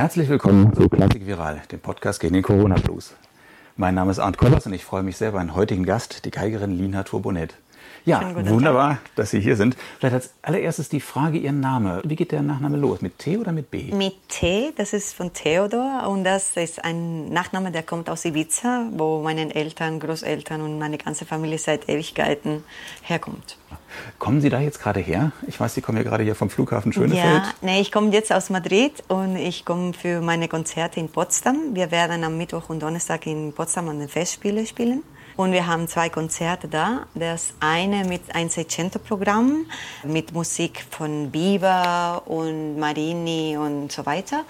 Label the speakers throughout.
Speaker 1: Herzlich willkommen zu Klassik Viral, dem Podcast gegen den Corona Blues. Mein Name ist Arndt Kollers und ich freue mich sehr über einen heutigen Gast, die Geigerin Lina Turbonet. Ja, wunderbar, Tag. dass Sie hier sind. Vielleicht als allererstes die Frage, Ihren Name. Wie geht der Nachname los? Mit T oder mit B?
Speaker 2: Mit T, das ist von Theodor und das ist ein Nachname, der kommt aus Ibiza, wo meine Eltern, Großeltern und meine ganze Familie seit Ewigkeiten herkommt.
Speaker 1: Kommen Sie da jetzt gerade her? Ich weiß, Sie kommen ja gerade hier vom Flughafen Schönefeld.
Speaker 2: Ja, nee, ich komme jetzt aus Madrid und ich komme für meine Konzerte in Potsdam. Wir werden am Mittwoch und Donnerstag in Potsdam an den Festspielen spielen. Und wir haben zwei Konzerte da. Das eine mit einem Seicento-Programm mit Musik von Bieber und Marini und so weiter.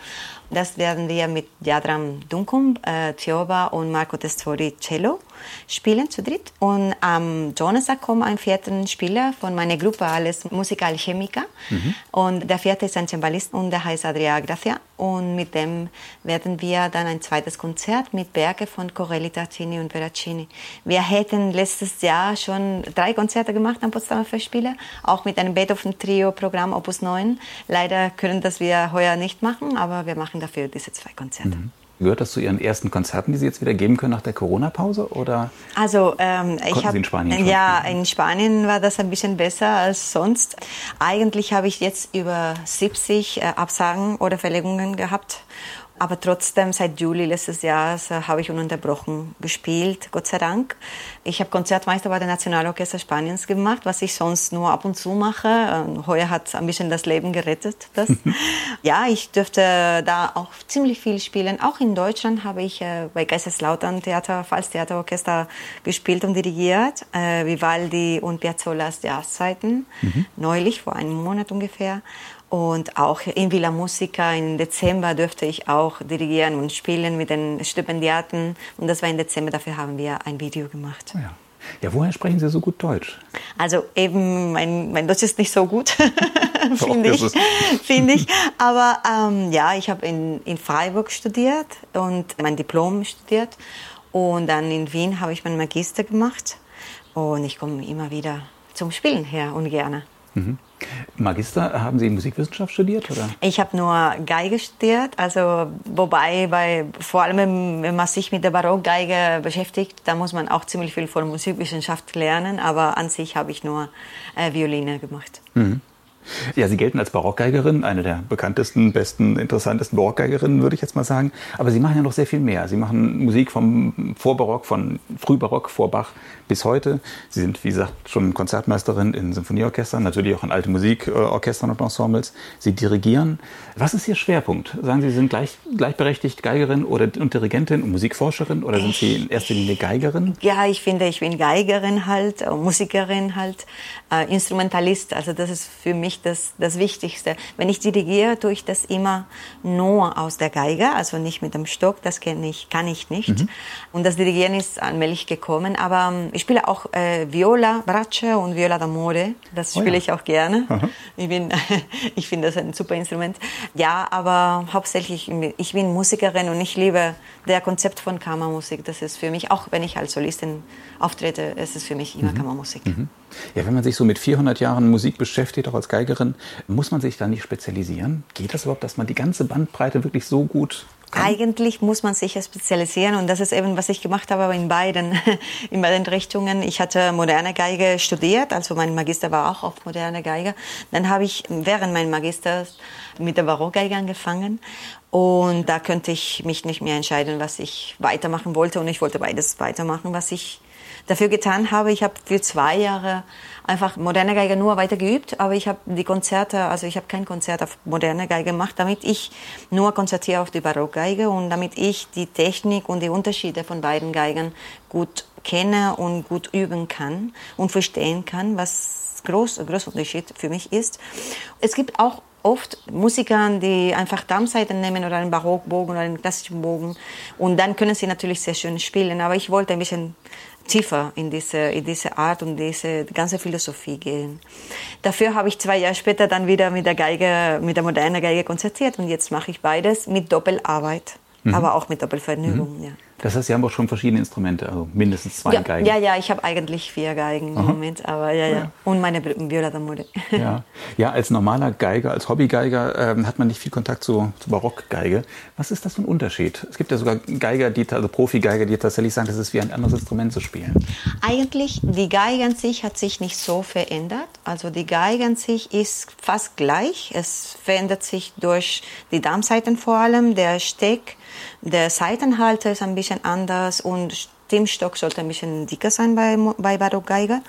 Speaker 2: Das werden wir mit Jadram Dunkum, äh, Thioba und Marco Testori Cello spielen zu dritt. Und am Donnerstag kommt ein vierter Spieler von meiner Gruppe, alles Musikalchemiker. Mhm. Und der vierte ist ein Cembalist und der heißt Adria Gracia. Und mit dem werden wir dann ein zweites Konzert mit Werke von Corelli Tartini und Veracini. Wir hätten letztes Jahr schon drei Konzerte gemacht am Potsdamer Festspiele, auch mit einem Beethoven-Trio-Programm Opus 9. Leider können das wir heuer nicht machen, aber wir machen dafür diese zwei Konzerte. Mhm.
Speaker 1: Gehört das zu Ihren ersten Konzerten, die Sie jetzt wieder geben können nach der Corona-Pause? Oder
Speaker 2: also ähm, ich habe
Speaker 1: in Spanien
Speaker 2: ja in Spanien war das ein bisschen besser als sonst. Eigentlich habe ich jetzt über 70 äh, Absagen oder Verlegungen gehabt aber trotzdem, seit Juli letztes Jahres habe ich ununterbrochen gespielt, Gott sei Dank. Ich habe Konzertmeister bei der Nationalorchester Spaniens gemacht, was ich sonst nur ab und zu mache. Heuer hat ein bisschen das Leben gerettet. Das. ja, ich dürfte da auch ziemlich viel spielen. Auch in Deutschland habe ich äh, bei Kaiserslautern Theater, Pfalz-Theaterorchester gespielt und dirigiert. Äh, Vivaldi und Piazzolas Jahrzeiten, mhm. neulich, vor einem Monat ungefähr. Und auch in Villa Musica im Dezember dürfte ich auch dirigieren und spielen mit den Stipendiaten. Und das war im Dezember, dafür haben wir ein Video gemacht.
Speaker 1: Oh ja. Ja, woher sprechen Sie so gut Deutsch?
Speaker 2: Also eben, mein, mein Deutsch ist nicht so gut, finde ich, find ich. Aber ähm, ja, ich habe in, in Freiburg studiert und mein Diplom studiert. Und dann in Wien habe ich meinen Magister gemacht. Und ich komme immer wieder zum Spielen her und gerne.
Speaker 1: Mhm. Magister, haben Sie Musikwissenschaft studiert? Oder?
Speaker 2: Ich habe nur Geige studiert, also wobei bei, vor allem wenn man sich mit der Barockgeige beschäftigt, da muss man auch ziemlich viel von Musikwissenschaft lernen, aber an sich habe ich nur äh, Violine gemacht.
Speaker 1: Mhm. Ja, Sie gelten als Barockgeigerin, eine der bekanntesten, besten, interessantesten Barockgeigerinnen, würde ich jetzt mal sagen. Aber Sie machen ja noch sehr viel mehr. Sie machen Musik vom Vorbarock, von Frühbarock, vor Bach bis heute. Sie sind, wie gesagt, schon Konzertmeisterin in Symphonieorchestern, natürlich auch in alte Musikorchestern und Ensembles. Sie dirigieren. Was ist Ihr Schwerpunkt? Sagen Sie, Sie sind gleich, gleichberechtigt Geigerin oder und Dirigentin und Musikforscherin oder sind Sie in erster Linie Geigerin?
Speaker 2: Ja, ich finde, ich bin Geigerin halt, äh, Musikerin halt, äh, Instrumentalist. Also das ist für mich das, das Wichtigste. Wenn ich dirigiere, tue ich das immer nur aus der Geige, also nicht mit dem Stock, das kann ich, kann ich nicht. Mhm. Und das Dirigieren ist allmählich gekommen, aber ähm, ich spiele auch äh, Viola Brace und Viola d'Amore. Das spiele oh ja. ich auch gerne. Aha. Ich, bin, ich finde das ein super Instrument. Ja, aber hauptsächlich, ich bin Musikerin und ich liebe das Konzept von Kammermusik. Das ist für mich, auch wenn ich als Solistin auftrete, ist es für mich immer mhm. Kammermusik. Mhm.
Speaker 1: Ja, wenn man sich so mit 400 Jahren Musik beschäftigt, auch als Geigerin, muss man sich da nicht spezialisieren? Geht das überhaupt, dass man die ganze Bandbreite wirklich so gut
Speaker 2: kann? Eigentlich muss man sich spezialisieren und das ist eben, was ich gemacht habe in beiden, in beiden Richtungen. Ich hatte moderne Geige studiert, also mein Magister war auch auf moderne Geige. Dann habe ich während meines Magisters mit der Barockgeige angefangen und da könnte ich mich nicht mehr entscheiden, was ich weitermachen wollte und ich wollte beides weitermachen, was ich dafür getan habe. Ich habe für zwei Jahre einfach moderne Geige nur weiter geübt, aber ich habe die Konzerte, also ich habe kein Konzert auf moderne Geige gemacht, damit ich nur konzertiere auf die Barockgeige und damit ich die Technik und die Unterschiede von beiden Geigen gut kenne und gut üben kann und verstehen kann, was groß, großer Unterschied für mich ist. Es gibt auch oft Musiker, die einfach Darmseiten nehmen oder einen Barockbogen oder einen klassischen Bogen und dann können sie natürlich sehr schön spielen, aber ich wollte ein bisschen tiefer in diese, in diese Art und diese ganze Philosophie gehen. Dafür habe ich zwei Jahre später dann wieder mit der Geige, mit der modernen Geige konzertiert und jetzt mache ich beides mit Doppelarbeit, mhm. aber auch mit Doppelvergnügung. Mhm. Ja.
Speaker 1: Das heißt, Sie haben auch schon verschiedene Instrumente, also mindestens zwei
Speaker 2: ja,
Speaker 1: Geigen.
Speaker 2: Ja, ja, ich habe eigentlich vier Geigen Aha. im Moment, aber ja, ja, ja. Und meine Viola d'Amore.
Speaker 1: Ja. ja, als normaler Geiger, als Hobbygeiger ähm, hat man nicht viel Kontakt zu, zu Barockgeige. Was ist das für ein Unterschied? Es gibt ja sogar Geiger, die, also Profigeiger, die tatsächlich sagen, das ist wie ein anderes Instrument zu spielen.
Speaker 2: Eigentlich, die Geige an sich hat sich nicht so verändert. Also die Geige an sich ist fast gleich. Es verändert sich durch die Darmseiten vor allem, der Steck, der Seitenhalter ist ein bisschen anders und Stimmstock sollte ein bisschen dicker sein bei, bei Barockgeiger.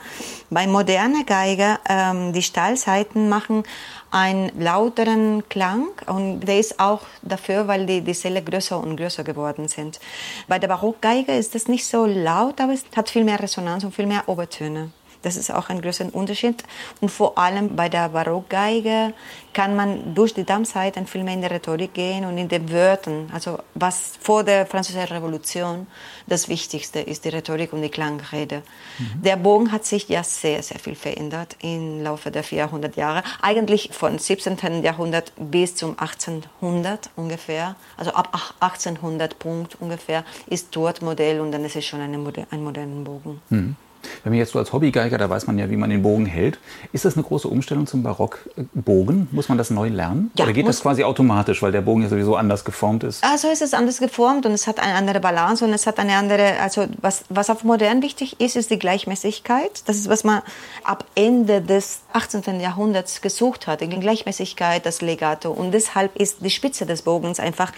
Speaker 2: Bei moderner Geiger, ähm, die Stahlseiten machen einen lauteren Klang und der ist auch dafür, weil die, die Säle größer und größer geworden sind. Bei der Barockgeige ist das nicht so laut, aber es hat viel mehr Resonanz und viel mehr Obertöne. Das ist auch ein größer Unterschied. Und vor allem bei der Barockgeige kann man durch die Dammseiten viel mehr in der Rhetorik gehen und in den Wörtern. Also was vor der Französischen Revolution das Wichtigste ist, die Rhetorik und die Klangrede. Mhm. Der Bogen hat sich ja sehr, sehr viel verändert im Laufe der 400 Jahre. Eigentlich von 17. Jahrhundert bis zum 1800 ungefähr. Also ab 1800 Punkt ungefähr ist dort Modell und dann ist es schon eine, ein moderner Bogen. Mhm.
Speaker 1: Wenn man jetzt so als Hobbygeiger, da weiß man ja, wie man den Bogen hält. Ist das eine große Umstellung zum Barockbogen? Muss man das neu lernen? Ja, Oder geht das quasi automatisch, weil der Bogen ja sowieso anders geformt ist?
Speaker 2: Also es ist anders geformt und es hat eine andere Balance und es hat eine andere, also was, was auf modern wichtig ist, ist die Gleichmäßigkeit. Das ist, was man ab Ende des 18. Jahrhunderts gesucht hat, die Gleichmäßigkeit, das Legato. Und deshalb ist die Spitze des Bogens einfach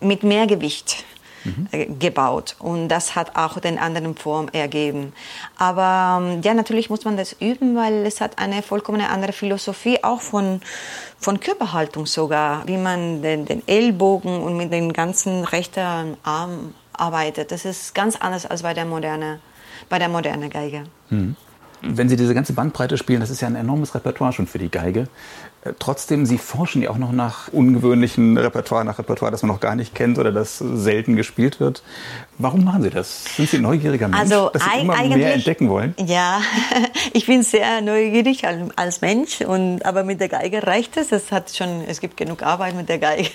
Speaker 2: mit mehr Gewicht mhm. gebaut. Und das hat auch den anderen Form ergeben. Aber ähm, ja, natürlich muss man das üben, weil es hat eine vollkommen andere Philosophie, auch von, von Körperhaltung sogar, wie man den, den Ellbogen und mit dem ganzen rechten Arm arbeitet. Das ist ganz anders als bei der moderne, bei der moderne Geige. Mhm
Speaker 1: wenn Sie diese ganze Bandbreite spielen, das ist ja ein enormes Repertoire schon für die Geige. Äh, trotzdem, Sie forschen ja auch noch nach ungewöhnlichen Repertoire, nach Repertoire, das man noch gar nicht kennt oder das selten gespielt wird. Warum machen Sie das? Sind Sie ein neugieriger Mensch,
Speaker 2: also,
Speaker 1: dass Sie immer mehr entdecken wollen?
Speaker 2: Ja, ich bin sehr neugierig als Mensch, und, aber mit der Geige reicht es. Es, hat schon, es gibt genug Arbeit mit der Geige.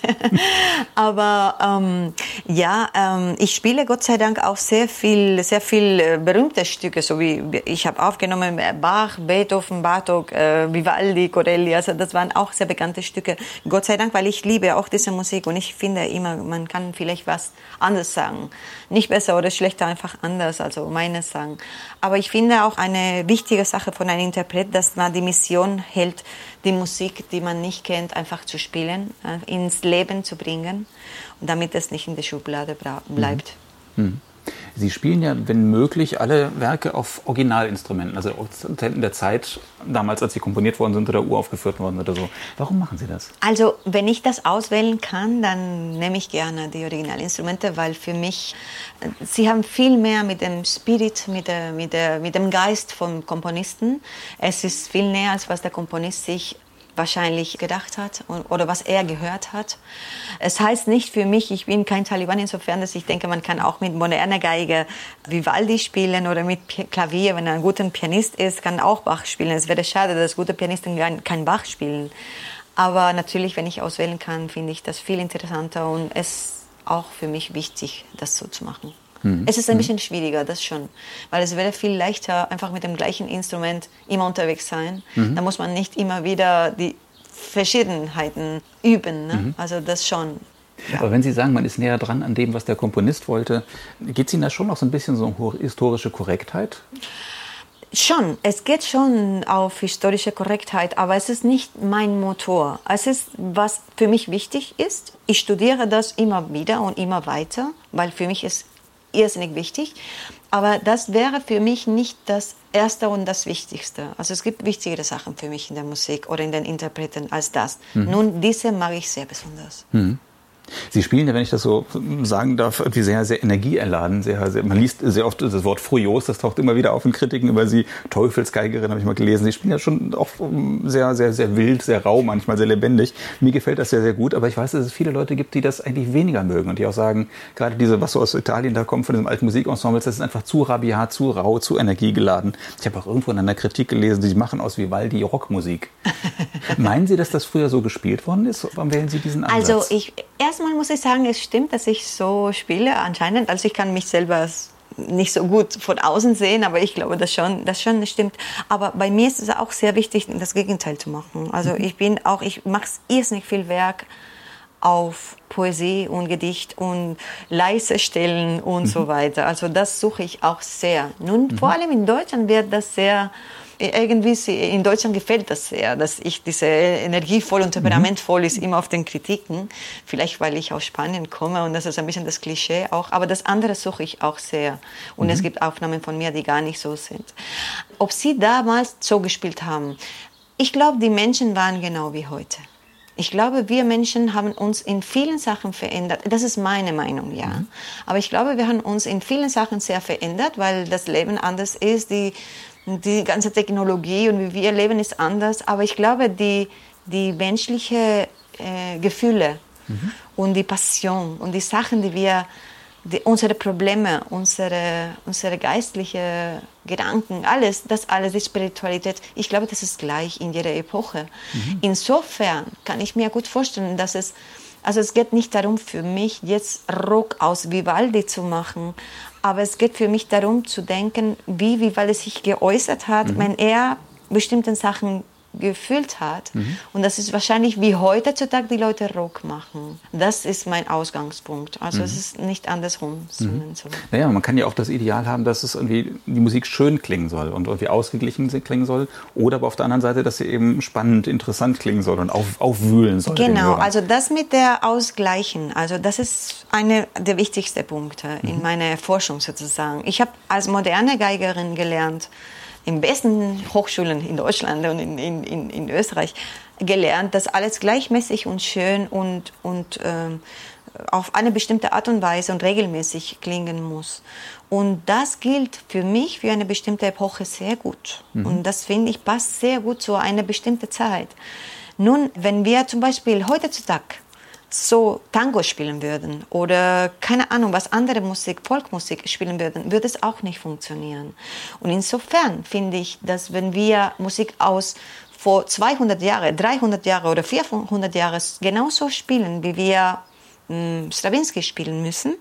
Speaker 2: aber ähm, ja, ähm, ich spiele Gott sei Dank auch sehr viel, sehr viel äh, berühmte Stücke, so wie ich habe aufgenommen Bach, Beethoven, Bartok, äh, Vivaldi, Corelli. Also das waren auch sehr bekannte Stücke. Gott sei Dank, weil ich liebe auch diese Musik und ich finde immer, man kann vielleicht was anderes sagen. Nicht besser oder schlechter, einfach anders, also meines sagen. Aber ich finde auch eine wichtige Sache von einem Interpret, dass man die Mission hält, die Musik, die man nicht kennt, einfach zu spielen, äh, ins Leben zu bringen, damit es nicht in der Schublade bleibt. Mhm. Mhm.
Speaker 1: Sie spielen ja, wenn möglich, alle Werke auf Originalinstrumenten, also in der Zeit, damals, als sie komponiert worden sind oder uraufgeführt worden oder so. Warum machen Sie das?
Speaker 2: Also, wenn ich das auswählen kann, dann nehme ich gerne die Originalinstrumente, weil für mich, äh, sie haben viel mehr mit dem Spirit, mit, der, mit, der, mit dem Geist vom Komponisten. Es ist viel näher, als was der Komponist sich wahrscheinlich gedacht hat oder was er gehört hat. Es heißt nicht für mich, ich bin kein Taliban insofern, dass ich denke, man kann auch mit moderner Geige Vivaldi spielen oder mit Klavier, wenn er ein guter Pianist ist, kann auch Bach spielen. Es wäre schade, dass gute Pianisten kein Bach spielen. Aber natürlich, wenn ich auswählen kann, finde ich das viel interessanter und es auch für mich wichtig, das so zu machen. Mhm. Es ist ein mhm. bisschen schwieriger, das schon. Weil es wäre viel leichter, einfach mit dem gleichen Instrument immer unterwegs sein. Mhm. Da muss man nicht immer wieder die Verschiedenheiten üben. Ne? Mhm. Also das schon.
Speaker 1: Ja. Aber wenn Sie sagen, man ist näher dran an dem, was der Komponist wollte, geht es Ihnen da schon noch so ein bisschen so um historische Korrektheit?
Speaker 2: Schon, es geht schon auf historische Korrektheit, aber es ist nicht mein Motor. Es ist, was für mich wichtig ist. Ich studiere das immer wieder und immer weiter, weil für mich ist irrsinnig wichtig. Aber das wäre für mich nicht das Erste und das Wichtigste. Also es gibt wichtigere Sachen für mich in der Musik oder in den Interpreten als das. Mhm. Nun, diese mag ich sehr besonders. Mhm.
Speaker 1: Sie spielen ja, wenn ich das so sagen darf, irgendwie sehr, sehr energieerladen. Sehr, sehr, man liest sehr oft das Wort furios, das taucht immer wieder auf in Kritiken über Sie. Teufelsgeigerin habe ich mal gelesen. Sie spielen ja schon auch sehr, sehr, sehr wild, sehr rau, manchmal sehr lebendig. Mir gefällt das sehr, sehr gut, aber ich weiß, dass es viele Leute gibt, die das eigentlich weniger mögen und die auch sagen, gerade diese, was so aus Italien da kommt, von diesem alten Musikensembles, das ist einfach zu rabiat, zu rau, zu energiegeladen. Ich habe auch irgendwo in einer Kritik gelesen, sie machen aus Vivaldi Rockmusik. Meinen Sie, dass das früher so gespielt worden ist? Warum wählen Sie diesen
Speaker 2: Ansatz? Also ich erstmal muss ich sagen, es stimmt, dass ich so spiele anscheinend. Also ich kann mich selber nicht so gut von außen sehen, aber ich glaube, das schon, das schon stimmt. Aber bei mir ist es auch sehr wichtig, das Gegenteil zu machen. Also mhm. ich bin auch, ich mache irrsinnig viel Werk auf Poesie und Gedicht und leise Stellen und mhm. so weiter. Also das suche ich auch sehr. Nun, mhm. vor allem in Deutschland wird das sehr irgendwie in Deutschland gefällt das sehr, dass ich diese energievoll und temperamentvoll mhm. ist immer auf den Kritiken. Vielleicht weil ich aus Spanien komme und das ist ein bisschen das Klischee auch. Aber das andere suche ich auch sehr. Und mhm. es gibt Aufnahmen von mir, die gar nicht so sind. Ob sie damals so gespielt haben, ich glaube, die Menschen waren genau wie heute. Ich glaube, wir Menschen haben uns in vielen Sachen verändert. Das ist meine Meinung, ja. Mhm. Aber ich glaube, wir haben uns in vielen Sachen sehr verändert, weil das Leben anders ist. Die die ganze Technologie und wie wir leben ist anders, aber ich glaube, die, die menschlichen äh, Gefühle mhm. und die Passion und die Sachen, die wir, die, unsere Probleme, unsere, unsere geistlichen Gedanken, alles, das alles, die Spiritualität, ich glaube, das ist gleich in jeder Epoche. Mhm. Insofern kann ich mir gut vorstellen, dass es also es geht nicht darum für mich jetzt Rock aus Vivaldi zu machen, aber es geht für mich darum zu denken, wie Vivaldi sich geäußert hat, mhm. wenn er bestimmte Sachen gefühlt hat. Mhm. Und das ist wahrscheinlich wie heutzutage die Leute Rock machen. Das ist mein Ausgangspunkt. Also mhm. es ist nicht andersrum.
Speaker 1: Mhm. So. Naja, man kann ja auch das Ideal haben, dass es irgendwie die Musik schön klingen soll und irgendwie ausgeglichen klingen soll. Oder aber auf der anderen Seite, dass sie eben spannend, interessant klingen soll und auf, aufwühlen soll.
Speaker 2: Genau, also das mit der Ausgleichen, also das ist einer der wichtigsten Punkte in mhm. meiner Forschung sozusagen. Ich habe als moderne Geigerin gelernt, in besten Hochschulen in Deutschland und in, in, in Österreich gelernt, dass alles gleichmäßig und schön und, und äh, auf eine bestimmte Art und Weise und regelmäßig klingen muss. Und das gilt für mich für eine bestimmte Epoche sehr gut. Mhm. Und das finde ich passt sehr gut zu einer bestimmten Zeit. Nun, wenn wir zum Beispiel heutzutage so Tango spielen würden oder keine Ahnung, was andere Musik, Folkmusik spielen würden, würde es auch nicht funktionieren. Und insofern finde ich, dass wenn wir Musik aus vor 200 Jahren, 300 Jahren oder 400 Jahren genauso spielen, wie wir hm, Stravinsky spielen müssen,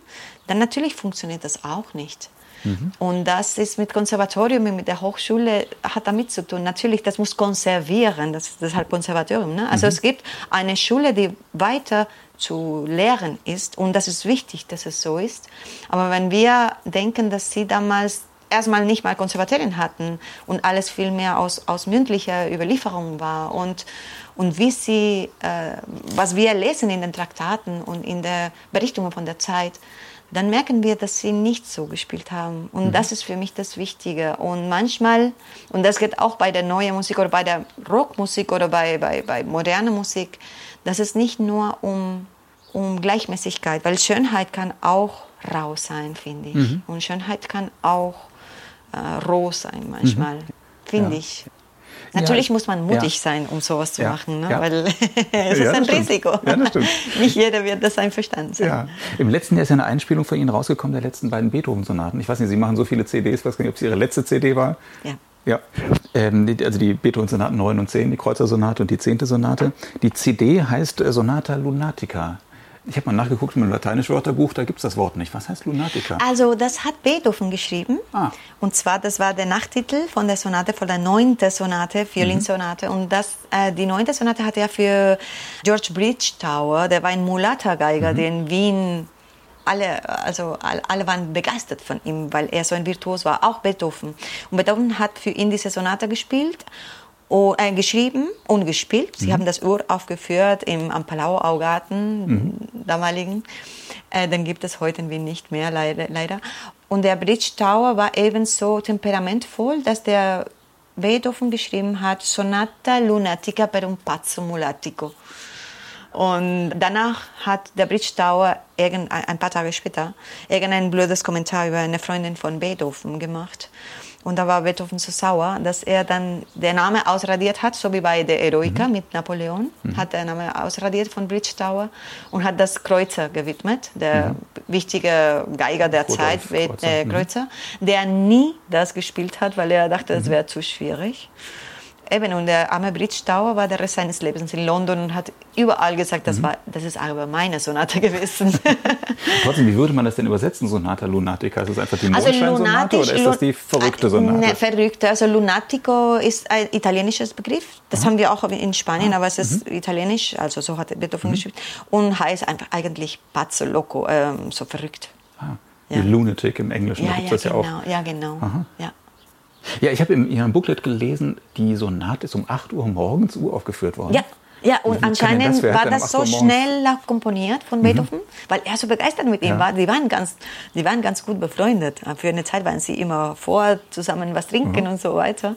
Speaker 2: dann natürlich funktioniert das auch nicht. Mhm. Und das ist mit Konservatorium, mit der Hochschule, hat damit zu tun. Natürlich, das muss konservieren, das ist deshalb Konservatorium. Ne? Also mhm. es gibt eine Schule, die weiter zu lehren ist und das ist wichtig, dass es so ist. Aber wenn wir denken, dass sie damals erstmal nicht mal Konservatorien hatten und alles viel mehr aus, aus mündlicher Überlieferung war und, und wie sie, äh, was wir lesen in den Traktaten und in den Berichtungen von der Zeit, dann merken wir, dass sie nicht so gespielt haben. Und mhm. das ist für mich das Wichtige. Und manchmal, und das geht auch bei der neuen Musik oder bei der Rockmusik oder bei, bei, bei moderner Musik, dass es nicht nur um, um Gleichmäßigkeit, weil Schönheit kann auch rau sein, finde ich. Mhm. Und Schönheit kann auch äh, roh sein manchmal, mhm. finde ja. ich. Natürlich ja, muss man mutig ja. sein, um sowas zu ja, machen, ne? weil es ist ein Risiko. Nicht jeder wird das einverstanden sein.
Speaker 1: Im letzten Jahr ist ja eine Einspielung von Ihnen rausgekommen, der letzten beiden Beethoven-Sonaten. Ich weiß nicht, Sie machen so viele CDs, ich weiß nicht, ob es Ihre letzte CD war. Ja. Ja, ähm, also die Beethoven-Sonaten 9 und 10, die Kreuzer-Sonate und die 10. Sonate. Die CD heißt äh, Sonata Lunatica. Ich habe mal nachgeguckt im lateinischen Wörterbuch, da gibt es das Wort nicht. Was heißt Lunatica?
Speaker 2: Also das hat Beethoven geschrieben. Ah. Und zwar, das war der Nachtitel von der Sonate, von der neunten Sonate, Violinsonate. Mhm. Und das, äh, die neunte Sonate hat er für George Bridgetower, der war ein Mulata-Geiger, mhm. der in Wien alle, also alle waren begeistert von ihm, weil er so ein Virtuos war, auch Beethoven. Und Beethoven hat für ihn diese Sonate gespielt äh, geschrieben und gespielt. Sie mhm. haben das uraufgeführt im am Palau-Augarten, mhm. damaligen. Äh, dann gibt es heute in Wien nicht mehr, leider. leider. Und der Bridge Tower war ebenso temperamentvoll, dass der Beethoven geschrieben hat, Sonata Lunatica per un pazzo mulatico. Und danach hat der Bridge Tower ein paar Tage später irgendein blödes Kommentar über eine Freundin von Beethoven gemacht. Und da war Beethoven so sauer, dass er dann den Namen ausradiert hat, so wie bei der Eroica mhm. mit Napoleon, mhm. hat der Name ausradiert von Bridge Tower und hat das Kreuzer gewidmet, der mhm. wichtige Geiger der Rudolf Zeit, Kreuzer. Äh, Kreuzer, der nie das gespielt hat, weil er dachte, das mhm. wäre zu schwierig. Eben, und der arme Bridge Tower war der Rest seines Lebens in London und hat überall gesagt, das, mhm. war, das ist aber meine Sonate gewesen.
Speaker 1: Trotzdem, wie würde man das denn übersetzen, Sonata Lunatica? Ist das einfach die also Mondschein-Sonate oder ist das die verrückte Sonate? Ne,
Speaker 2: verrückte. Also Lunatico ist ein italienisches Begriff. Das Aha. haben wir auch in Spanien, ah. aber es ist mhm. italienisch, also so hat Beethoven mhm. geschrieben. Und heißt einfach eigentlich Pazzo Loco, ähm, so verrückt.
Speaker 1: Ah. Ja. Lunatic im Englischen,
Speaker 2: ja, ja, das genau, ja auch. Ja, genau. Ja.
Speaker 1: Ja, ich habe in Ihrem Booklet gelesen, die Sonate ist um 8 Uhr morgens uraufgeführt worden.
Speaker 2: Ja. Ja, und anscheinend das war das so schnell komponiert von mhm. Beethoven, weil er so begeistert mit ihm ja. war. Die waren, ganz, die waren ganz gut befreundet. Für eine Zeit waren sie immer vor, zusammen was trinken mhm. und so weiter.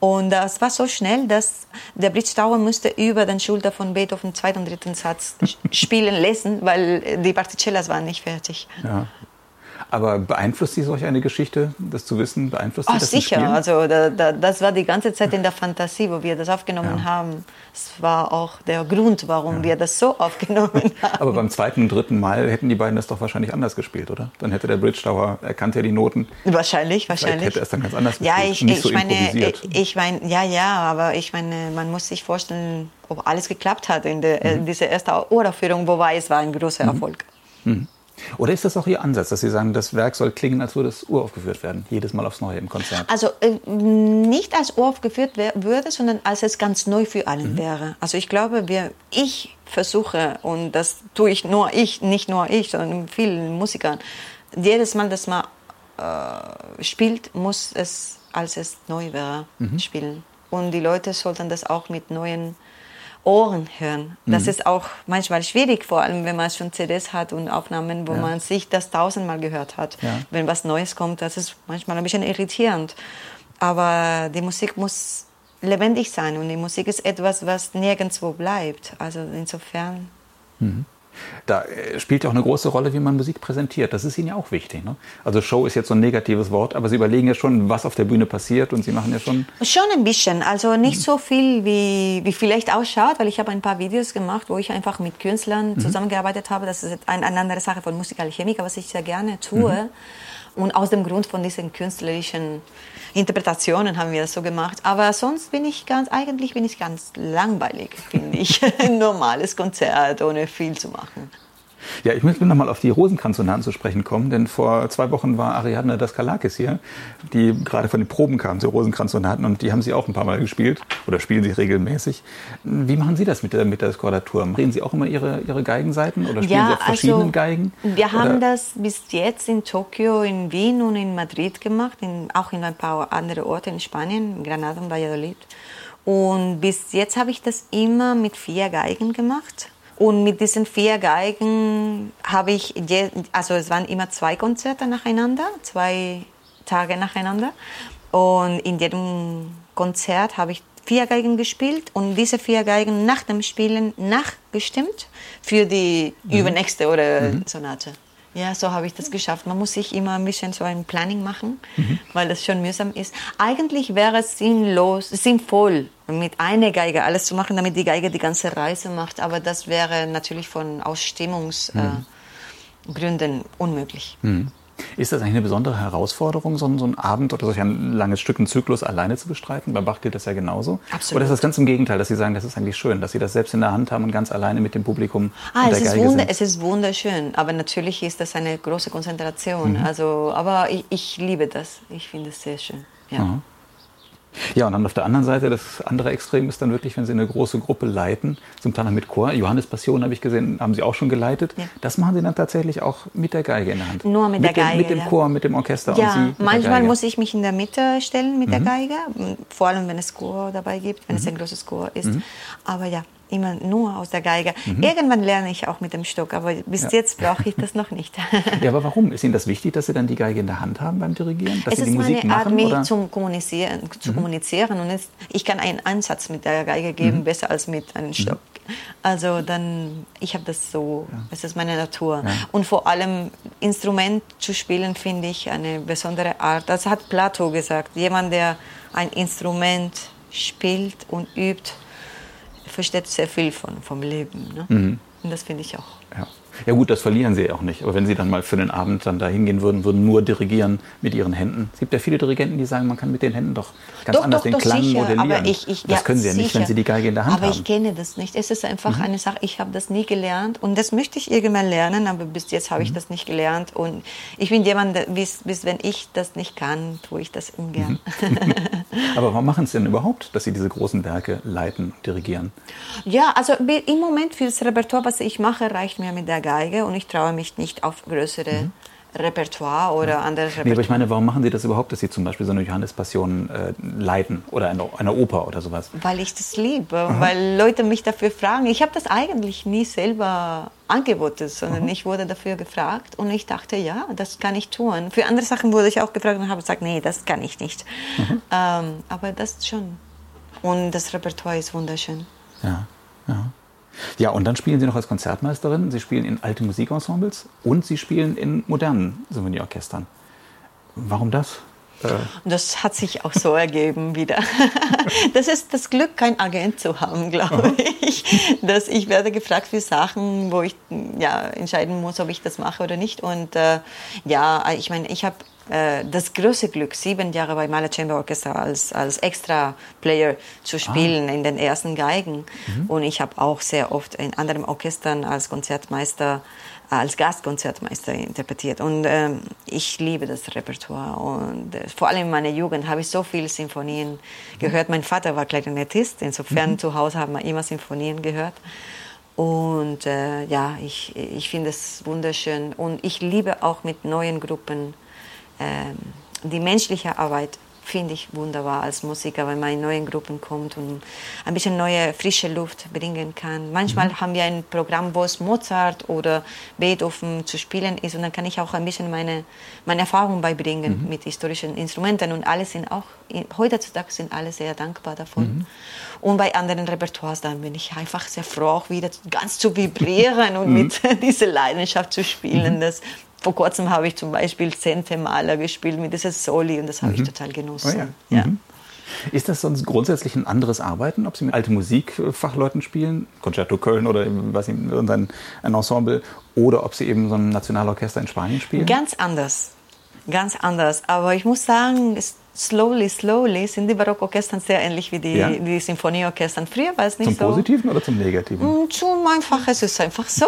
Speaker 2: Und das war so schnell, dass der Bridge Tower musste über den Schulter von Beethoven zweiten und dritten Satz spielen lassen, weil die Particellas waren nicht fertig.
Speaker 1: Ja. Aber beeinflusst Sie solch eine Geschichte, das zu wissen? Beeinflusst Sie oh, das
Speaker 2: sicher. Also da, da, das war die ganze Zeit in der Fantasie, wo wir das aufgenommen ja. haben. Das war auch der Grund, warum ja. wir das so aufgenommen haben.
Speaker 1: Aber beim zweiten und dritten Mal hätten die beiden das doch wahrscheinlich anders gespielt, oder? Dann hätte der Bridge Tower erkannt ja die Noten.
Speaker 2: Wahrscheinlich, wahrscheinlich.
Speaker 1: Vielleicht hätte er es dann ganz anders
Speaker 2: ja, gespielt. Ich, ich so meine, ich meine, ja, ja, aber ich meine, man muss sich vorstellen, ob alles geklappt hat in, der, mhm. in dieser ersten Uraufführung, wobei es war ein großer mhm. Erfolg.
Speaker 1: Mhm. Oder ist das auch Ihr Ansatz, dass Sie sagen, das Werk soll klingen, als würde es uraufgeführt werden, jedes Mal aufs Neue im Konzert?
Speaker 2: Also äh, nicht als uraufgeführt würde, sondern als es ganz neu für allen mhm. wäre. Also ich glaube, wir, ich versuche, und das tue ich nur ich, nicht nur ich, sondern vielen Musikern, jedes Mal, dass man äh, spielt, muss es, als es neu wäre, mhm. spielen. Und die Leute sollten das auch mit neuen Ohren hören. Das mhm. ist auch manchmal schwierig, vor allem wenn man schon CDs hat und Aufnahmen, wo ja. man sich das tausendmal gehört hat. Ja. Wenn was Neues kommt, das ist manchmal ein bisschen irritierend. Aber die Musik muss lebendig sein und die Musik ist etwas, was nirgendwo bleibt. Also insofern.
Speaker 1: Mhm. Da äh, spielt ja auch eine große Rolle, wie man Musik präsentiert. Das ist Ihnen ja auch wichtig. Ne? Also Show ist jetzt so ein negatives Wort, aber Sie überlegen ja schon, was auf der Bühne passiert und Sie machen ja schon...
Speaker 2: Schon ein bisschen. Also nicht so viel, wie, wie vielleicht ausschaut, weil ich habe ein paar Videos gemacht, wo ich einfach mit Künstlern mhm. zusammengearbeitet habe. Das ist eine, eine andere Sache von Musikalchemiker, was ich sehr gerne tue. Mhm. Und aus dem Grund von diesen künstlerischen Interpretationen haben wir das so gemacht. Aber sonst bin ich ganz, eigentlich bin ich ganz langweilig, finde ich. Ein normales Konzert, ohne viel zu machen.
Speaker 1: Ja, ich möchte nochmal auf die Rosenkranzsonaten zu sprechen kommen, denn vor zwei Wochen war Ariadne Daskalakis hier, die gerade von den Proben kam, die Rosenkranzsonaten, und die haben sie auch ein paar Mal gespielt oder spielen sie regelmäßig. Wie machen Sie das mit der, mit der Skordatur? Drehen Sie auch immer Ihre, Ihre Geigenseiten oder spielen ja, Sie auf verschiedenen also, Geigen?
Speaker 2: Wir haben oder? das bis jetzt in Tokio, in Wien und in Madrid gemacht, in, auch in ein paar andere Orte in Spanien, in Granada und Valladolid. Und bis jetzt habe ich das immer mit vier Geigen gemacht. Und mit diesen vier Geigen habe ich, je, also es waren immer zwei Konzerte nacheinander, zwei Tage nacheinander. Und in jedem Konzert habe ich vier Geigen gespielt und diese vier Geigen nach dem Spielen nachgestimmt für die mhm. übernächste oder mhm. Sonate. Ja, so habe ich das geschafft. Man muss sich immer ein bisschen so ein Planning machen, mhm. weil das schon mühsam ist. Eigentlich wäre es sinnlos, sinnvoll, mit einer Geige alles zu machen, damit die Geige die ganze Reise macht. Aber das wäre natürlich von Ausstimmungsgründen mhm. äh, unmöglich.
Speaker 1: Mhm. Ist das eigentlich eine besondere Herausforderung, so, so ein Abend oder solch ein langes Stück, einen Zyklus alleine zu bestreiten? Bei Bach gilt das ja genauso.
Speaker 2: Absolut.
Speaker 1: Oder ist das ganz im Gegenteil, dass Sie sagen, das ist eigentlich schön, dass Sie das selbst in der Hand haben und ganz alleine mit dem Publikum
Speaker 2: ah,
Speaker 1: und
Speaker 2: der
Speaker 1: es
Speaker 2: Geige ist sind? Es ist wunderschön, aber natürlich ist das eine große Konzentration. Mhm. Also, aber ich, ich, liebe das. Ich finde es sehr schön. Ja. Mhm.
Speaker 1: Ja, und dann auf der anderen Seite, das andere Extrem ist dann wirklich, wenn Sie eine große Gruppe leiten, zum Teil mit Chor. Johannes Passion habe ich gesehen, haben Sie auch schon geleitet. Ja. Das machen Sie dann tatsächlich auch mit der Geige in der Hand.
Speaker 2: Nur mit, mit der Geige.
Speaker 1: mit dem. Chor, mit dem Orchester
Speaker 2: ja, manchmal muss ich mich in der Mitte stellen mit mhm. der Geige, vor allem wenn es Chor dabei gibt, wenn mhm. es ein großes Chor ist. Mhm. Aber ja, immer nur aus der Geige. Mhm. Irgendwann lerne ich auch mit dem Stock, aber bis ja. jetzt brauche ich das noch nicht.
Speaker 1: ja, aber warum? Ist Ihnen das wichtig, dass Sie dann die Geige in der Hand haben beim Dirigieren?
Speaker 2: Dass es Sie die ist Musik meine Art, mich zum Kommunizieren, zu mhm. kommunizieren und es, ich kann einen Ansatz mit der Geige geben, mhm. besser als mit einem mhm. Stock. Also dann, ich habe das so, ja. es ist meine Natur. Ja. Und vor allem Instrument zu spielen, finde ich eine besondere Art. Das hat Plato gesagt. Jemand, der ein Instrument spielt und übt, versteht sehr viel von, vom Leben. Ne? Mhm. Und das finde ich auch.
Speaker 1: Ja. Ja gut, das verlieren Sie auch nicht. Aber wenn Sie dann mal für den Abend dann da hingehen würden, würden nur dirigieren mit Ihren Händen. Es gibt ja viele Dirigenten, die sagen, man kann mit den Händen doch ganz
Speaker 2: doch,
Speaker 1: anders
Speaker 2: doch,
Speaker 1: den
Speaker 2: doch,
Speaker 1: Klang
Speaker 2: sicher.
Speaker 1: modellieren.
Speaker 2: Aber ich, ich,
Speaker 1: das
Speaker 2: ja,
Speaker 1: können Sie ja nicht,
Speaker 2: sicher.
Speaker 1: wenn Sie die Geige in der Hand
Speaker 2: aber
Speaker 1: haben.
Speaker 2: ich kenne das nicht. Es ist einfach eine Sache, ich habe das nie gelernt und das möchte ich irgendwann lernen, aber bis jetzt habe ich das nicht gelernt. Und ich bin jemand, der- bis, bis wenn ich das nicht kann, tue ich das ungern.
Speaker 1: Aber warum machen Sie denn überhaupt, dass Sie diese großen Werke leiten und dirigieren?
Speaker 2: Ja, also im Moment für das Repertoire, was ich mache, reicht mir mit der Geige und ich traue mich nicht auf größere Repertoire oder andere
Speaker 1: Nee, aber
Speaker 2: Repertoire.
Speaker 1: ich meine, warum machen Sie das überhaupt, dass Sie zum Beispiel so eine Johannespassion äh, leiten oder eine, eine Oper oder sowas?
Speaker 2: Weil ich das liebe, weil Leute mich dafür fragen. Ich habe das eigentlich nie selber angeboten, sondern ich wurde dafür gefragt und ich dachte, ja, das kann ich tun. Für andere Sachen wurde ich auch gefragt und habe gesagt, nee, das kann ich nicht. Ähm, aber das schon. Und das Repertoire ist wunderschön.
Speaker 1: Ja, ja. Ja, und dann spielen Sie noch als Konzertmeisterin. Sie spielen in alten Musikensembles und Sie spielen in modernen Symphonieorchestern. Warum das?
Speaker 2: Und das hat sich auch so ergeben wieder. Das ist das Glück, kein Agent zu haben, glaube ich. Dass ich werde gefragt für Sachen, wo ich ja, entscheiden muss, ob ich das mache oder nicht. Und äh, ja, ich meine, ich habe äh, das große Glück, sieben Jahre bei Mahler Chamber Orchestra als, als Extra-Player zu spielen in den ersten Geigen. Und ich habe auch sehr oft in anderen Orchestern als Konzertmeister als Gastkonzertmeister interpretiert. Und ähm, ich liebe das Repertoire. Und äh, vor allem in meiner Jugend habe ich so viele Sinfonien gehört. Mein Vater war Klarinettist, insofern zu Hause haben wir immer Sinfonien gehört. Und äh, ja, ich, ich finde es wunderschön. Und ich liebe auch mit neuen Gruppen ähm, die menschliche Arbeit finde ich wunderbar als Musiker, wenn man in neuen Gruppen kommt und ein bisschen neue, frische Luft bringen kann. Manchmal haben wir ein Programm, wo es Mozart oder Beethoven zu spielen ist und dann kann ich auch ein bisschen meine, meine Erfahrungen beibringen mit historischen Instrumenten und alle sind auch, heutzutage sind alle sehr dankbar davon. Und bei anderen Repertoires, dann bin ich einfach sehr froh, auch wieder ganz zu vibrieren und mit dieser Leidenschaft zu spielen. Das, vor kurzem habe ich zum Beispiel Zente Maler gespielt mit dieser Soli und das habe ich total genossen.
Speaker 1: Oh ja. Mhm. Ist das sonst grundsätzlich ein anderes Arbeiten, ob Sie mit alte Musikfachleuten spielen, Concerto Köln oder eben, was irgendein ein Ensemble, oder ob Sie eben so ein Nationalorchester in Spanien spielen?
Speaker 2: Ganz anders, ganz anders. Aber ich muss sagen, es- slowly, slowly sind die Barockorchestern sehr ähnlich wie die,
Speaker 1: Ja.
Speaker 2: die Sinfonieorchestern. Früher war es nicht
Speaker 1: Zum
Speaker 2: so.
Speaker 1: Positiven oder zum Negativen?
Speaker 2: Mm, Zum einfach, es ist einfach so.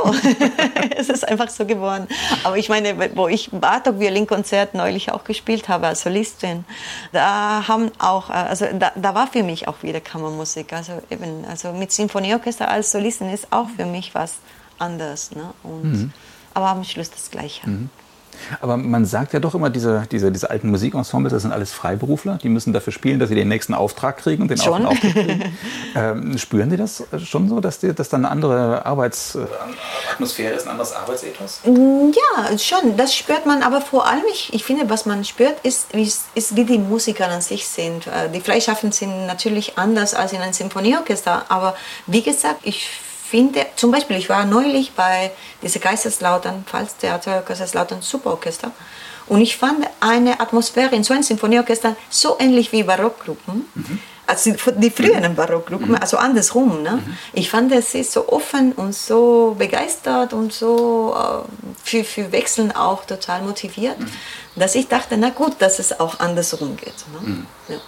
Speaker 2: es ist einfach so geworden. Aber ich meine, wo ich Bartok Violinkonzert neulich auch gespielt habe als Solistin, da haben auch, äh, also da, da war für mich auch wieder Kammermusik. Also eben, also mit Sinfonieorchester als Solistin ist auch für mich was anderes. Ne? Und, Aber am Schluss das Gleiche.
Speaker 1: Aber man sagt ja doch immer, diese, diese, diese alten Musikensembles, das sind alles Freiberufler, die müssen dafür spielen, dass sie den nächsten Auftrag kriegen und den
Speaker 2: Schon.
Speaker 1: Auftrag kriegen. ähm, spüren Sie das schon so, dass, die, dass da eine andere Arbeitsatmosphäre ist, ein anderes Arbeitsethos?
Speaker 2: Ja, schon, das spürt man, aber vor allem, ich, ich finde, was man spürt, ist, ist, ist, wie die Musiker an sich sind. Äh, Die Freischaffenden sind natürlich anders als in einem Symphonieorchester, aber wie gesagt, ich finde, zum Beispiel, ich war neulich bei dieser Kaiserslautern, Pfalztheater, Kaiserslautern Superorchester und ich fand eine Atmosphäre in so einem Symphonieorchester so ähnlich wie Barockgruppen. Also die, früheren Barockgruppen, also andersrum. Ne? Ich fand, es ist so offen und so begeistert und so äh, für, für Wechseln auch total motiviert, dass ich dachte, na gut, dass es auch andersrum geht. Ne? Ja.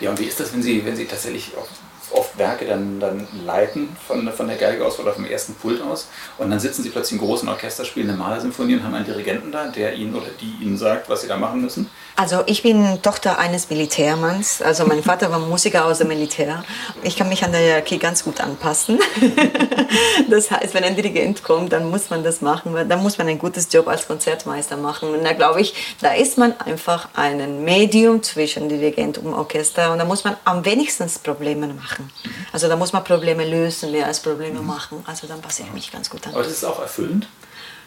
Speaker 1: Ja, und wie ist das, wenn Sie, wenn Sie tatsächlich oft, oft Werke dann, dann leiten von, von der Geige aus oder vom ersten Pult aus und dann sitzen Sie plötzlich im großen Orchester, spielen eine Malersymphonie und haben einen Dirigenten da, der Ihnen oder die Ihnen sagt, was Sie da machen müssen?
Speaker 2: Also ich bin Tochter eines Militärmanns. Also mein Vater war Musiker aus dem Militär. Ich kann mich an der Hierarchie ganz gut anpassen. Das heißt, wenn ein Dirigent kommt, dann muss man das machen. Dann muss man ein gutes Job als Konzertmeister machen. Und da glaube ich, da ist man einfach ein Medium zwischen Dirigent und Orchester. Und da muss man am wenigsten Probleme machen. Also da muss man Probleme lösen, mehr als Probleme machen. Also dann passe ich mich ganz gut an.
Speaker 1: Aber das ist auch erfüllend.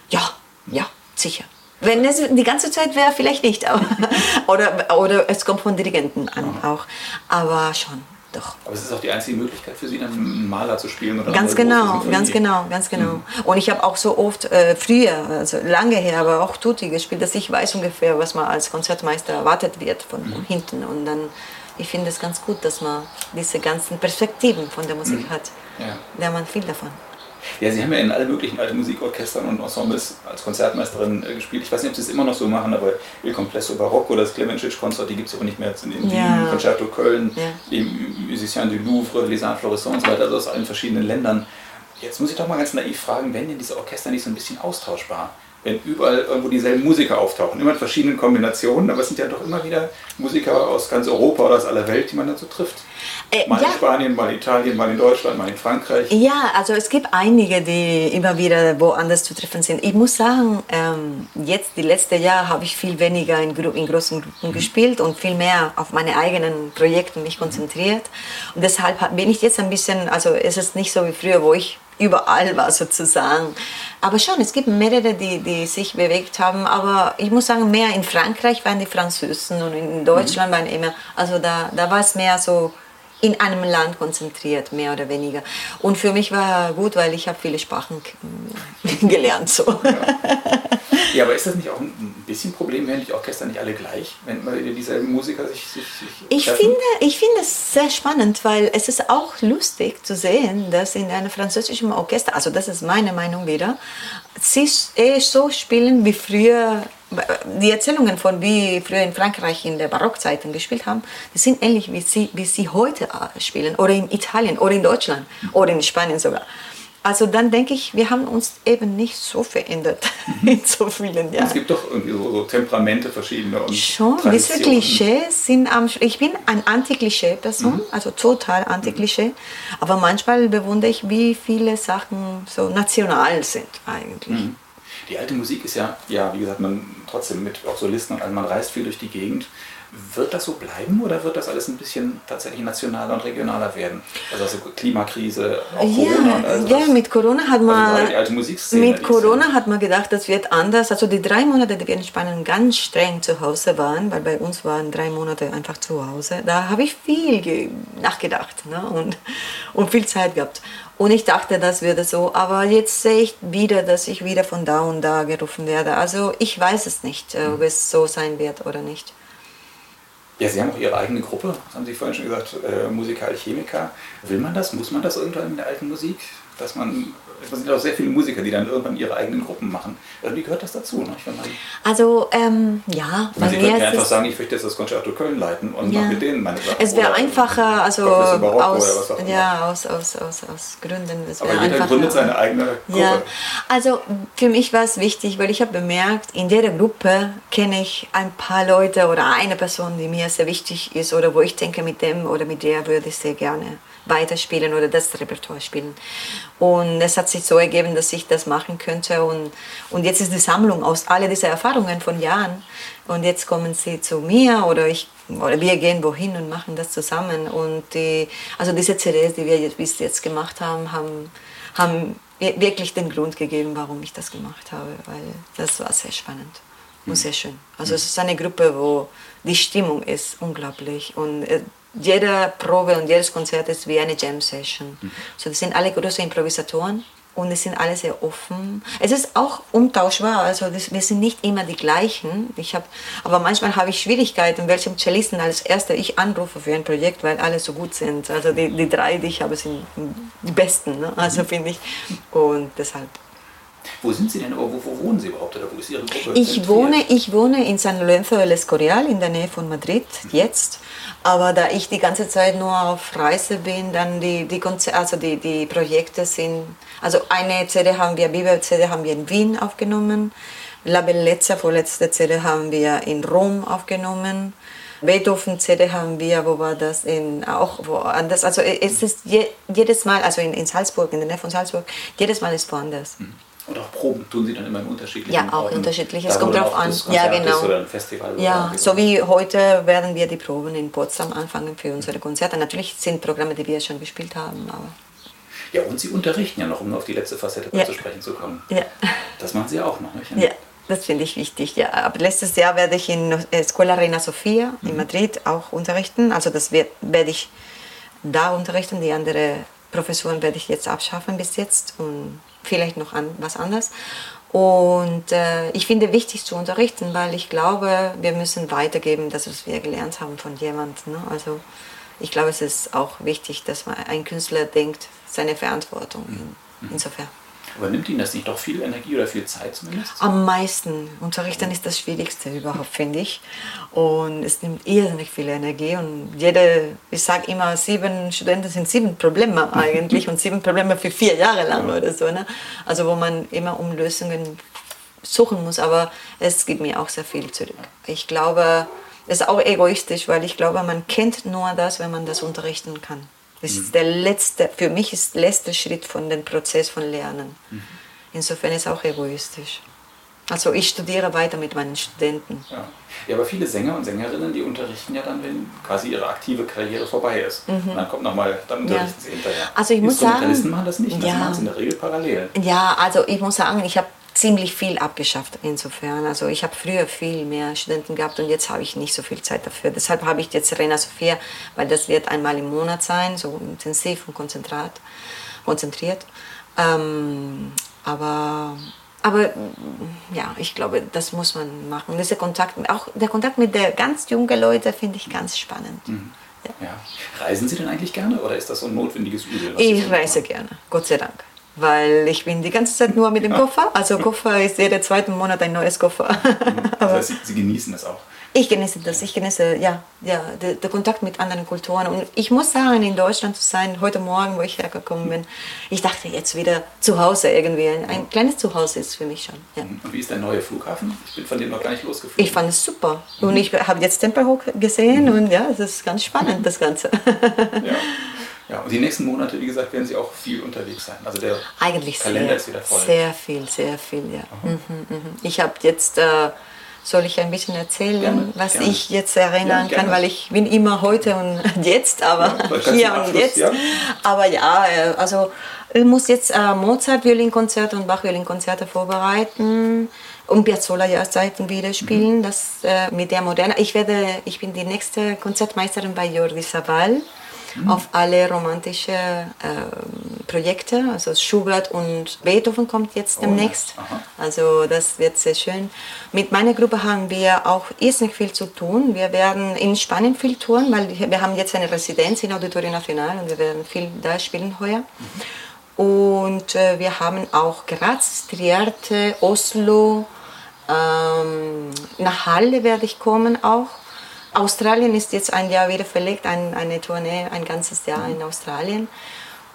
Speaker 2: Ja, ja, sicher. Wenn es die ganze Zeit wäre, vielleicht nicht. Aber, oder, oder es kommt von Dirigenten an auch. Aber schon, doch.
Speaker 1: Aber es ist auch die einzige Möglichkeit für Sie, einen Maler zu spielen oder
Speaker 2: Ganz genau, ganz genau, ganz genau. Und ich habe auch so oft äh, früher, also lange her, aber auch Tutti gespielt, dass ich weiß ungefähr, was man als Konzertmeister erwartet wird von hinten. Und dann, ich finde es ganz gut, dass man diese ganzen Perspektiven von der Musik hat.
Speaker 1: Ja.
Speaker 2: Da man viel davon.
Speaker 1: Ja, Sie haben ja in alle möglichen alten Musikorchestern und Ensembles als Konzertmeisterin äh, gespielt. Ich weiß nicht, ob Sie es immer noch so machen, aber Il Complesso Barocco das Clemencic-Konzert, die gibt es aber nicht mehr in, in ja. Wien, Concerto Köln, ja. die Musiciens du Louvre, Les Arts Florissants und so weiter, also aus allen verschiedenen Ländern. Jetzt muss ich doch mal ganz naiv fragen, wenn denn diese Orchester nicht so ein bisschen austauschbar? Wenn überall irgendwo dieselben Musiker auftauchen, immer in verschiedenen Kombinationen, aber es sind ja doch immer wieder Musiker aus ganz Europa oder aus aller Welt, die man dann so trifft. Äh, mal ja. in Spanien, mal in Italien, mal in Deutschland, mal in Frankreich.
Speaker 2: Ja, also es gibt einige, die immer wieder woanders zu treffen sind. Ich muss sagen, ähm, jetzt, die letzten Jahre, habe ich viel weniger in, in großen Gruppen mhm. gespielt und viel mehr auf meine eigenen Projekte mich konzentriert. Und deshalb bin ich jetzt ein bisschen, also es ist nicht so wie früher, wo ich überall war sozusagen. Aber schon, es gibt mehrere, die, die sich bewegt haben. Aber ich muss sagen, mehr in Frankreich waren die Französen und in Deutschland mhm. waren immer, also da, da war es mehr so in einem Land konzentriert, mehr oder weniger. Und für mich war gut, weil ich habe viele Sprachen gelernt. So.
Speaker 1: Ja. ja. aber ist das nicht auch ein bisschen Problem, wenn die Orchester nicht alle gleich, wenn dieselben Musiker sich, sich, sich
Speaker 2: ich finde, ich finde es sehr spannend, weil es ist auch lustig zu sehen, dass in einem französischen Orchester, also das ist meine Meinung wieder, sie eh so spielen wie früher die Erzählungen von wie früher in Frankreich in der Barockzeiten gespielt haben, die sind ähnlich wie sie, wie sie heute äh, spielen oder in Italien oder in Deutschland oder in Spanien sogar. Also dann denke ich, wir haben uns eben nicht so verändert mhm. in so vielen Jahren.
Speaker 1: Es gibt doch irgendwie so, so Temperamente verschiedene und
Speaker 2: Schon, diese Klischees sind am... Ich bin ein Anti-Klischee-Person, mhm. also total Anti-Klischee. Aber manchmal bewundere ich, wie viele Sachen so national sind eigentlich. Mhm.
Speaker 1: Die alte Musik ist ja, ja, wie gesagt, man trotzdem mit auch Solisten und man reist viel durch die Gegend. Wird das so bleiben oder wird das alles ein bisschen tatsächlich nationaler und regionaler werden? Also, also Klimakrise, auch ja, Corona und
Speaker 2: also Ja, mit Corona hat man also die alte Musikszene, mit Corona hat man gedacht, das wird anders. Also die drei Monate, die wir in Spanien ganz streng zu Hause waren, weil bei uns waren drei Monate einfach zu Hause, da habe ich viel nachgedacht ne? und, und viel Zeit gehabt. Und ich dachte, das würde so, aber jetzt sehe ich wieder, dass ich wieder von da und da gerufen werde. Also ich weiß es nicht, äh, ob es so sein wird oder nicht.
Speaker 1: Ja, Sie haben auch Ihre eigene Gruppe, haben Sie vorhin schon gesagt, äh, Alchemiker. Will man das? Muss man das irgendwann in der alten Musik? Dass man es sind auch sehr viele Musiker, die dann irgendwann ihre eigenen Gruppen machen. Irgendwie gehört das dazu. Ne?
Speaker 2: also, ähm, ja.
Speaker 1: Sie könnten ja einfach sagen, ich möchte jetzt das Konzerto Köln leiten und ja. mache mit denen meine Sachen.
Speaker 2: Es wäre einfacher, also aus, ja, aus, aus, aus, aus Gründen.
Speaker 1: Es Aber jeder einfacher. gründet seine eigene Gruppe. Ja.
Speaker 2: Also, für mich war es wichtig, weil ich habe bemerkt, in jeder Gruppe kenne ich ein paar Leute oder eine Person, die mir sehr wichtig ist oder wo ich denke, mit dem oder mit der würde ich sehr gerne weiterspielen oder das Repertoire spielen. Und es hat sich so ergeben, dass ich das machen könnte. Und, und jetzt ist die Sammlung aus all diesen Erfahrungen von Jahren. Und jetzt kommen sie zu mir oder, ich, oder wir gehen wohin und machen das zusammen. Und die, also diese CDs, die wir bis jetzt gemacht haben, haben, haben wirklich den Grund gegeben, warum ich das gemacht habe. Weil das war sehr spannend und sehr schön. Also es ist eine Gruppe, wo die Stimmung ist unglaublich. Und jede Probe und jedes Konzert ist wie eine Jam Session. Mhm. So, das sind alle große Improvisatoren und es sind alle sehr offen. Es ist auch umtauschbar, also das, wir sind nicht immer die gleichen. Ich hab, aber manchmal habe ich Schwierigkeiten, welchem Cellisten als erster ich anrufe für ein Projekt, weil alle so gut sind. Also die, die drei, die ich habe, sind die besten, ne? also finde ich. Und deshalb.
Speaker 1: Wo sind Sie denn, wo, wo wohnen Sie überhaupt oder wo ist Ihre Gruppe?
Speaker 2: Ich wohne, ich wohne in San Lorenzo del Escorial in der Nähe von Madrid jetzt. Aber da ich die ganze Zeit nur auf Reise bin, dann die, die, also die, die Projekte sind, also eine CD haben wir, Bibel-CD haben wir in Wien aufgenommen, La Bellezza, vorletzte CD haben wir in Rom aufgenommen. Beethoven CD haben wir, wo war das, in, auch woanders. Also es ist je, jedes Mal, also in, in Salzburg, in der Nähe von Salzburg, jedes Mal ist woanders. Mhm.
Speaker 1: Und auch Proben tun Sie dann immer in unterschiedlichen
Speaker 2: Ja, auch unterschiedlich. Es kommt darauf an. Ja, genau.
Speaker 1: Oder ein Festival
Speaker 2: ja, so wie heute werden wir die Proben in Potsdam anfangen für unsere Konzerte. Natürlich sind Programme, die wir schon gespielt haben, aber.
Speaker 1: Ja, und Sie unterrichten ja noch, um auf die letzte Facette ja. zu sprechen zu kommen. Ja. Das machen Sie auch noch, nicht?
Speaker 2: Ja, das finde ich wichtig. Ja. Ab letztes Jahr werde ich in Escuela Reina Sofia in mhm. Madrid auch unterrichten. Also das werde ich da unterrichten. Die andere Professuren werde ich jetzt abschaffen bis jetzt und vielleicht noch an, was anderes. Und äh, ich finde wichtig zu unterrichten, weil ich glaube, wir müssen weitergeben, das, was wir gelernt haben von jemandem. Ne? Also ich glaube, es ist auch wichtig, dass man ein Künstler denkt, seine Verantwortung. Mhm. Insofern.
Speaker 1: Aber nimmt Ihnen das nicht doch viel Energie oder viel Zeit zumindest?
Speaker 2: Am meisten. Unterrichten ist das Schwierigste überhaupt, finde ich. Und es nimmt irrsinnig viel Energie. Und jede, ich sage immer, sieben Studenten sind sieben Probleme eigentlich und sieben Probleme für vier Jahre lang oder so. Ne? Also wo man immer um Lösungen suchen muss. Aber es gibt mir auch sehr viel zurück. Ich glaube, es ist auch egoistisch, weil ich glaube, man kennt nur das, wenn man das unterrichten kann. Das ist der letzte, für mich ist der letzte Schritt von dem Prozess von Lernen. Mhm. Insofern ist es auch egoistisch. Also ich studiere weiter mit meinen Studenten.
Speaker 1: Ja. ja, aber viele Sänger und Sängerinnen, die unterrichten ja dann, wenn quasi ihre aktive Karriere vorbei ist. Mhm. Und dann kommt nochmal, dann unterrichten ja. sie hinterher.
Speaker 2: Also ich muss sagen,
Speaker 1: machen das nicht, das ja. machen sie in der Regel parallel.
Speaker 2: Ja, also ich muss sagen, ich habe ziemlich viel abgeschafft insofern. Also ich habe früher viel mehr Studenten gehabt und jetzt habe ich nicht so viel Zeit dafür. Deshalb habe ich jetzt Rena Sophia, weil das wird einmal im Monat sein, so intensiv und konzentrat, konzentriert. Ähm, aber aber ja, ich glaube, das muss man machen. Dieser Kontakt, auch der Kontakt mit der ganz jungen Leute finde ich ganz spannend. Mhm.
Speaker 1: Ja. Ja. Reisen Sie denn eigentlich gerne oder ist das so ein notwendiges Übel?
Speaker 2: Ich reise gerne, Gott sei Dank weil ich bin die ganze Zeit nur mit dem Koffer. Also Koffer ist jeden zweiten Monat ein neues Koffer.
Speaker 1: das heißt, Sie, genießen das auch?
Speaker 2: Ich genieße das, ich genieße ja, ja, den, den, Kontakt mit anderen Kulturen. Und ich muss sagen, in Deutschland zu sein, heute Morgen, wo ich hergekommen bin, ich dachte jetzt wieder zu Hause irgendwie. Ein, ein kleines Zuhause ist für mich schon. Ja.
Speaker 1: Und wie ist der neue Flughafen? Ich bin von dem noch gar nicht losgeflogen.
Speaker 2: Ich fand es super. Mhm. Und ich habe jetzt Tempelhoek gesehen mhm. und ja, es ist ganz spannend, das Ganze.
Speaker 1: ja. Ja, und die nächsten Monate, wie gesagt, werden Sie auch viel unterwegs sein. Also der
Speaker 2: Eigentlich
Speaker 1: Kalender
Speaker 2: sehr,
Speaker 1: ist wieder voll.
Speaker 2: Sehr viel, sehr viel, ja. Mhm, mhm. Ich habe jetzt, äh, soll ich ein bisschen erzählen, gerne, was gerne. ich jetzt erinnern ja, kann, weil ich bin immer heute und jetzt, aber ja, hier und jetzt. Ja. Aber ja, äh, also ich muss jetzt äh, Mozart-Violinkonzerte und Bach-Violinkonzerte vorbereiten und Piazzolla-Jahrzeiten wieder spielen, mhm. das äh, mit der Moderne. Ich werde, ich bin die nächste Konzertmeisterin bei Jordi Savall mhm. auf alle romantische äh, Projekte. Also Schubert und Beethoven kommt jetzt oh, demnächst. Ja. Also das wird sehr schön. Mit meiner Gruppe haben wir auch irrsinnig viel zu tun. Wir werden in Spanien viel touren, weil wir haben jetzt eine Residenz in Auditorio Nacional und wir werden viel da spielen heuer. Mhm. Und äh, wir haben auch Graz, Trierte, Oslo, ähm, nach Halle werde ich kommen auch. Australien ist jetzt ein Jahr wieder verlegt, ein, eine Tournee, ein ganzes Jahr in Australien.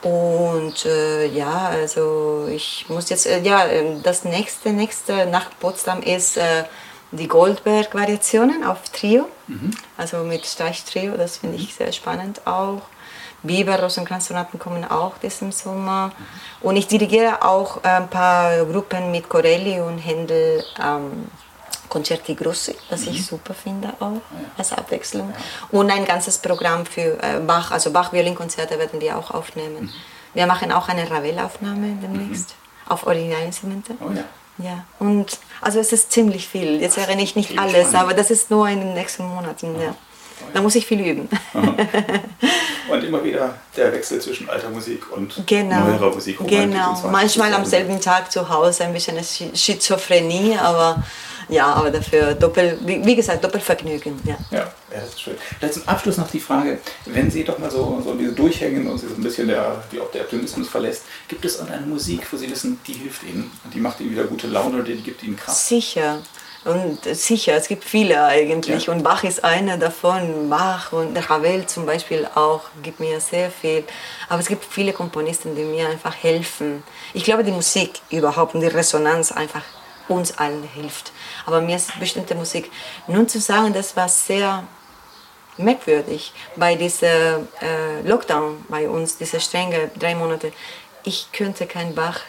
Speaker 2: Und äh, ja, also ich muss jetzt, äh, ja, ähm, das nächste, nächste nach Potsdam ist äh, die Goldberg-Variationen auf Trio, mhm. also mit Streichtrio, das finde ich sehr spannend auch. Biber, Rosenkranzsonaten kommen auch diesen Sommer. Mhm. Und ich dirigiere auch ein paar Gruppen mit Corelli und Händel. Ähm, Concerti Grossi, das mhm. ich super finde auch ja. als Abwechslung. Ja. Und ein ganzes Programm für äh, Bach, also Bach-Violinkonzerte werden wir auch aufnehmen. Mhm. Wir machen auch eine Ravel-Aufnahme demnächst mhm. auf Originalinstrumente. Oh ja. Ja, und also es ist ziemlich viel. Jetzt erinnere ich nicht alles, spannend. aber das ist nur in den nächsten Monaten. Ja. Da muss ich viel üben.
Speaker 1: und immer wieder der Wechsel zwischen alter Musik und genau, neuerer Musik.
Speaker 2: Genau, manchmal am selben Tag zu Hause ein bisschen Schizophrenie, aber ja, aber dafür doppel, wie, wie gesagt, Doppelvergnügen. Ja.
Speaker 1: ja, ja, das ist schön. Vielleicht zum Abschluss noch die Frage, wenn Sie doch mal so, so diese durchhängen und Sie so ein bisschen der, die, auch der Optimismus verlässt, gibt es eine Musik, wo Sie wissen, die hilft Ihnen und die macht Ihnen wieder gute Laune oder die gibt Ihnen Kraft?
Speaker 2: Sicher. Und sicher, es gibt viele eigentlich. Ja. Und Bach ist einer davon. Bach und Ravel zum Beispiel auch gibt mir sehr viel. Aber es gibt viele Komponisten, die mir einfach helfen. Ich glaube, die Musik überhaupt und die Resonanz einfach uns allen hilft. Aber mir ist bestimmte Musik. Nun zu sagen, das war sehr merkwürdig bei diesem äh, Lockdown bei uns, diese strenge drei Monate. Ich könnte kein Bach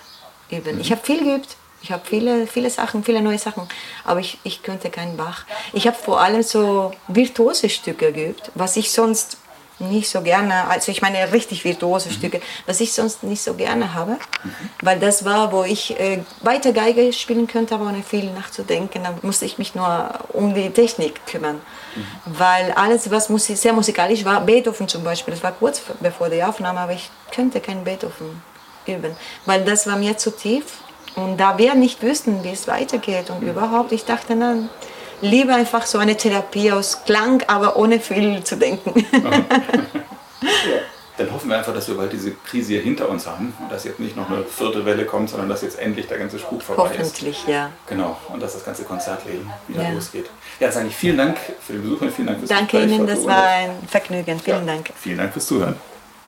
Speaker 2: üben. Ich habe viel geübt. Ich habe viele, viele Sachen, viele neue Sachen, aber ich, ich könnte kein Bach. Ich habe vor allem so virtuose Stücke geübt, was ich sonst nicht so gerne, also ich meine richtig virtuose Stücke, was ich sonst nicht so gerne habe, weil das war, wo ich äh, weiter Geige spielen könnte, aber ohne viel nachzudenken, da musste ich mich nur um die Technik kümmern, weil alles, was musik sehr musikalisch war, Beethoven zum Beispiel, das war kurz bevor die Aufnahme, aber ich könnte kein Beethoven üben, weil das war mir zu tief und da wir nicht wüssten, wie es weitergeht und überhaupt, ich dachte dann, lieber einfach so eine Therapie aus Klang, aber ohne viel zu denken.
Speaker 1: ja. dann hoffen wir einfach, dass wir bald diese Krise hier hinter uns haben und dass jetzt nicht noch eine vierte Welle kommt, sondern dass jetzt endlich der ganze Spuk vorbei
Speaker 2: Hoffentlich, ist. Hoffentlich, ja.
Speaker 1: Genau, und dass das ganze Konzertleben wieder ja. losgeht. Ja, sage ich vielen Dank für den Besuch und vielen Dank fürs
Speaker 2: Danke Gespräch. Ihnen, das war ein Vergnügen. Vielen ja, Dank.
Speaker 1: Vielen Dank fürs Zuhören.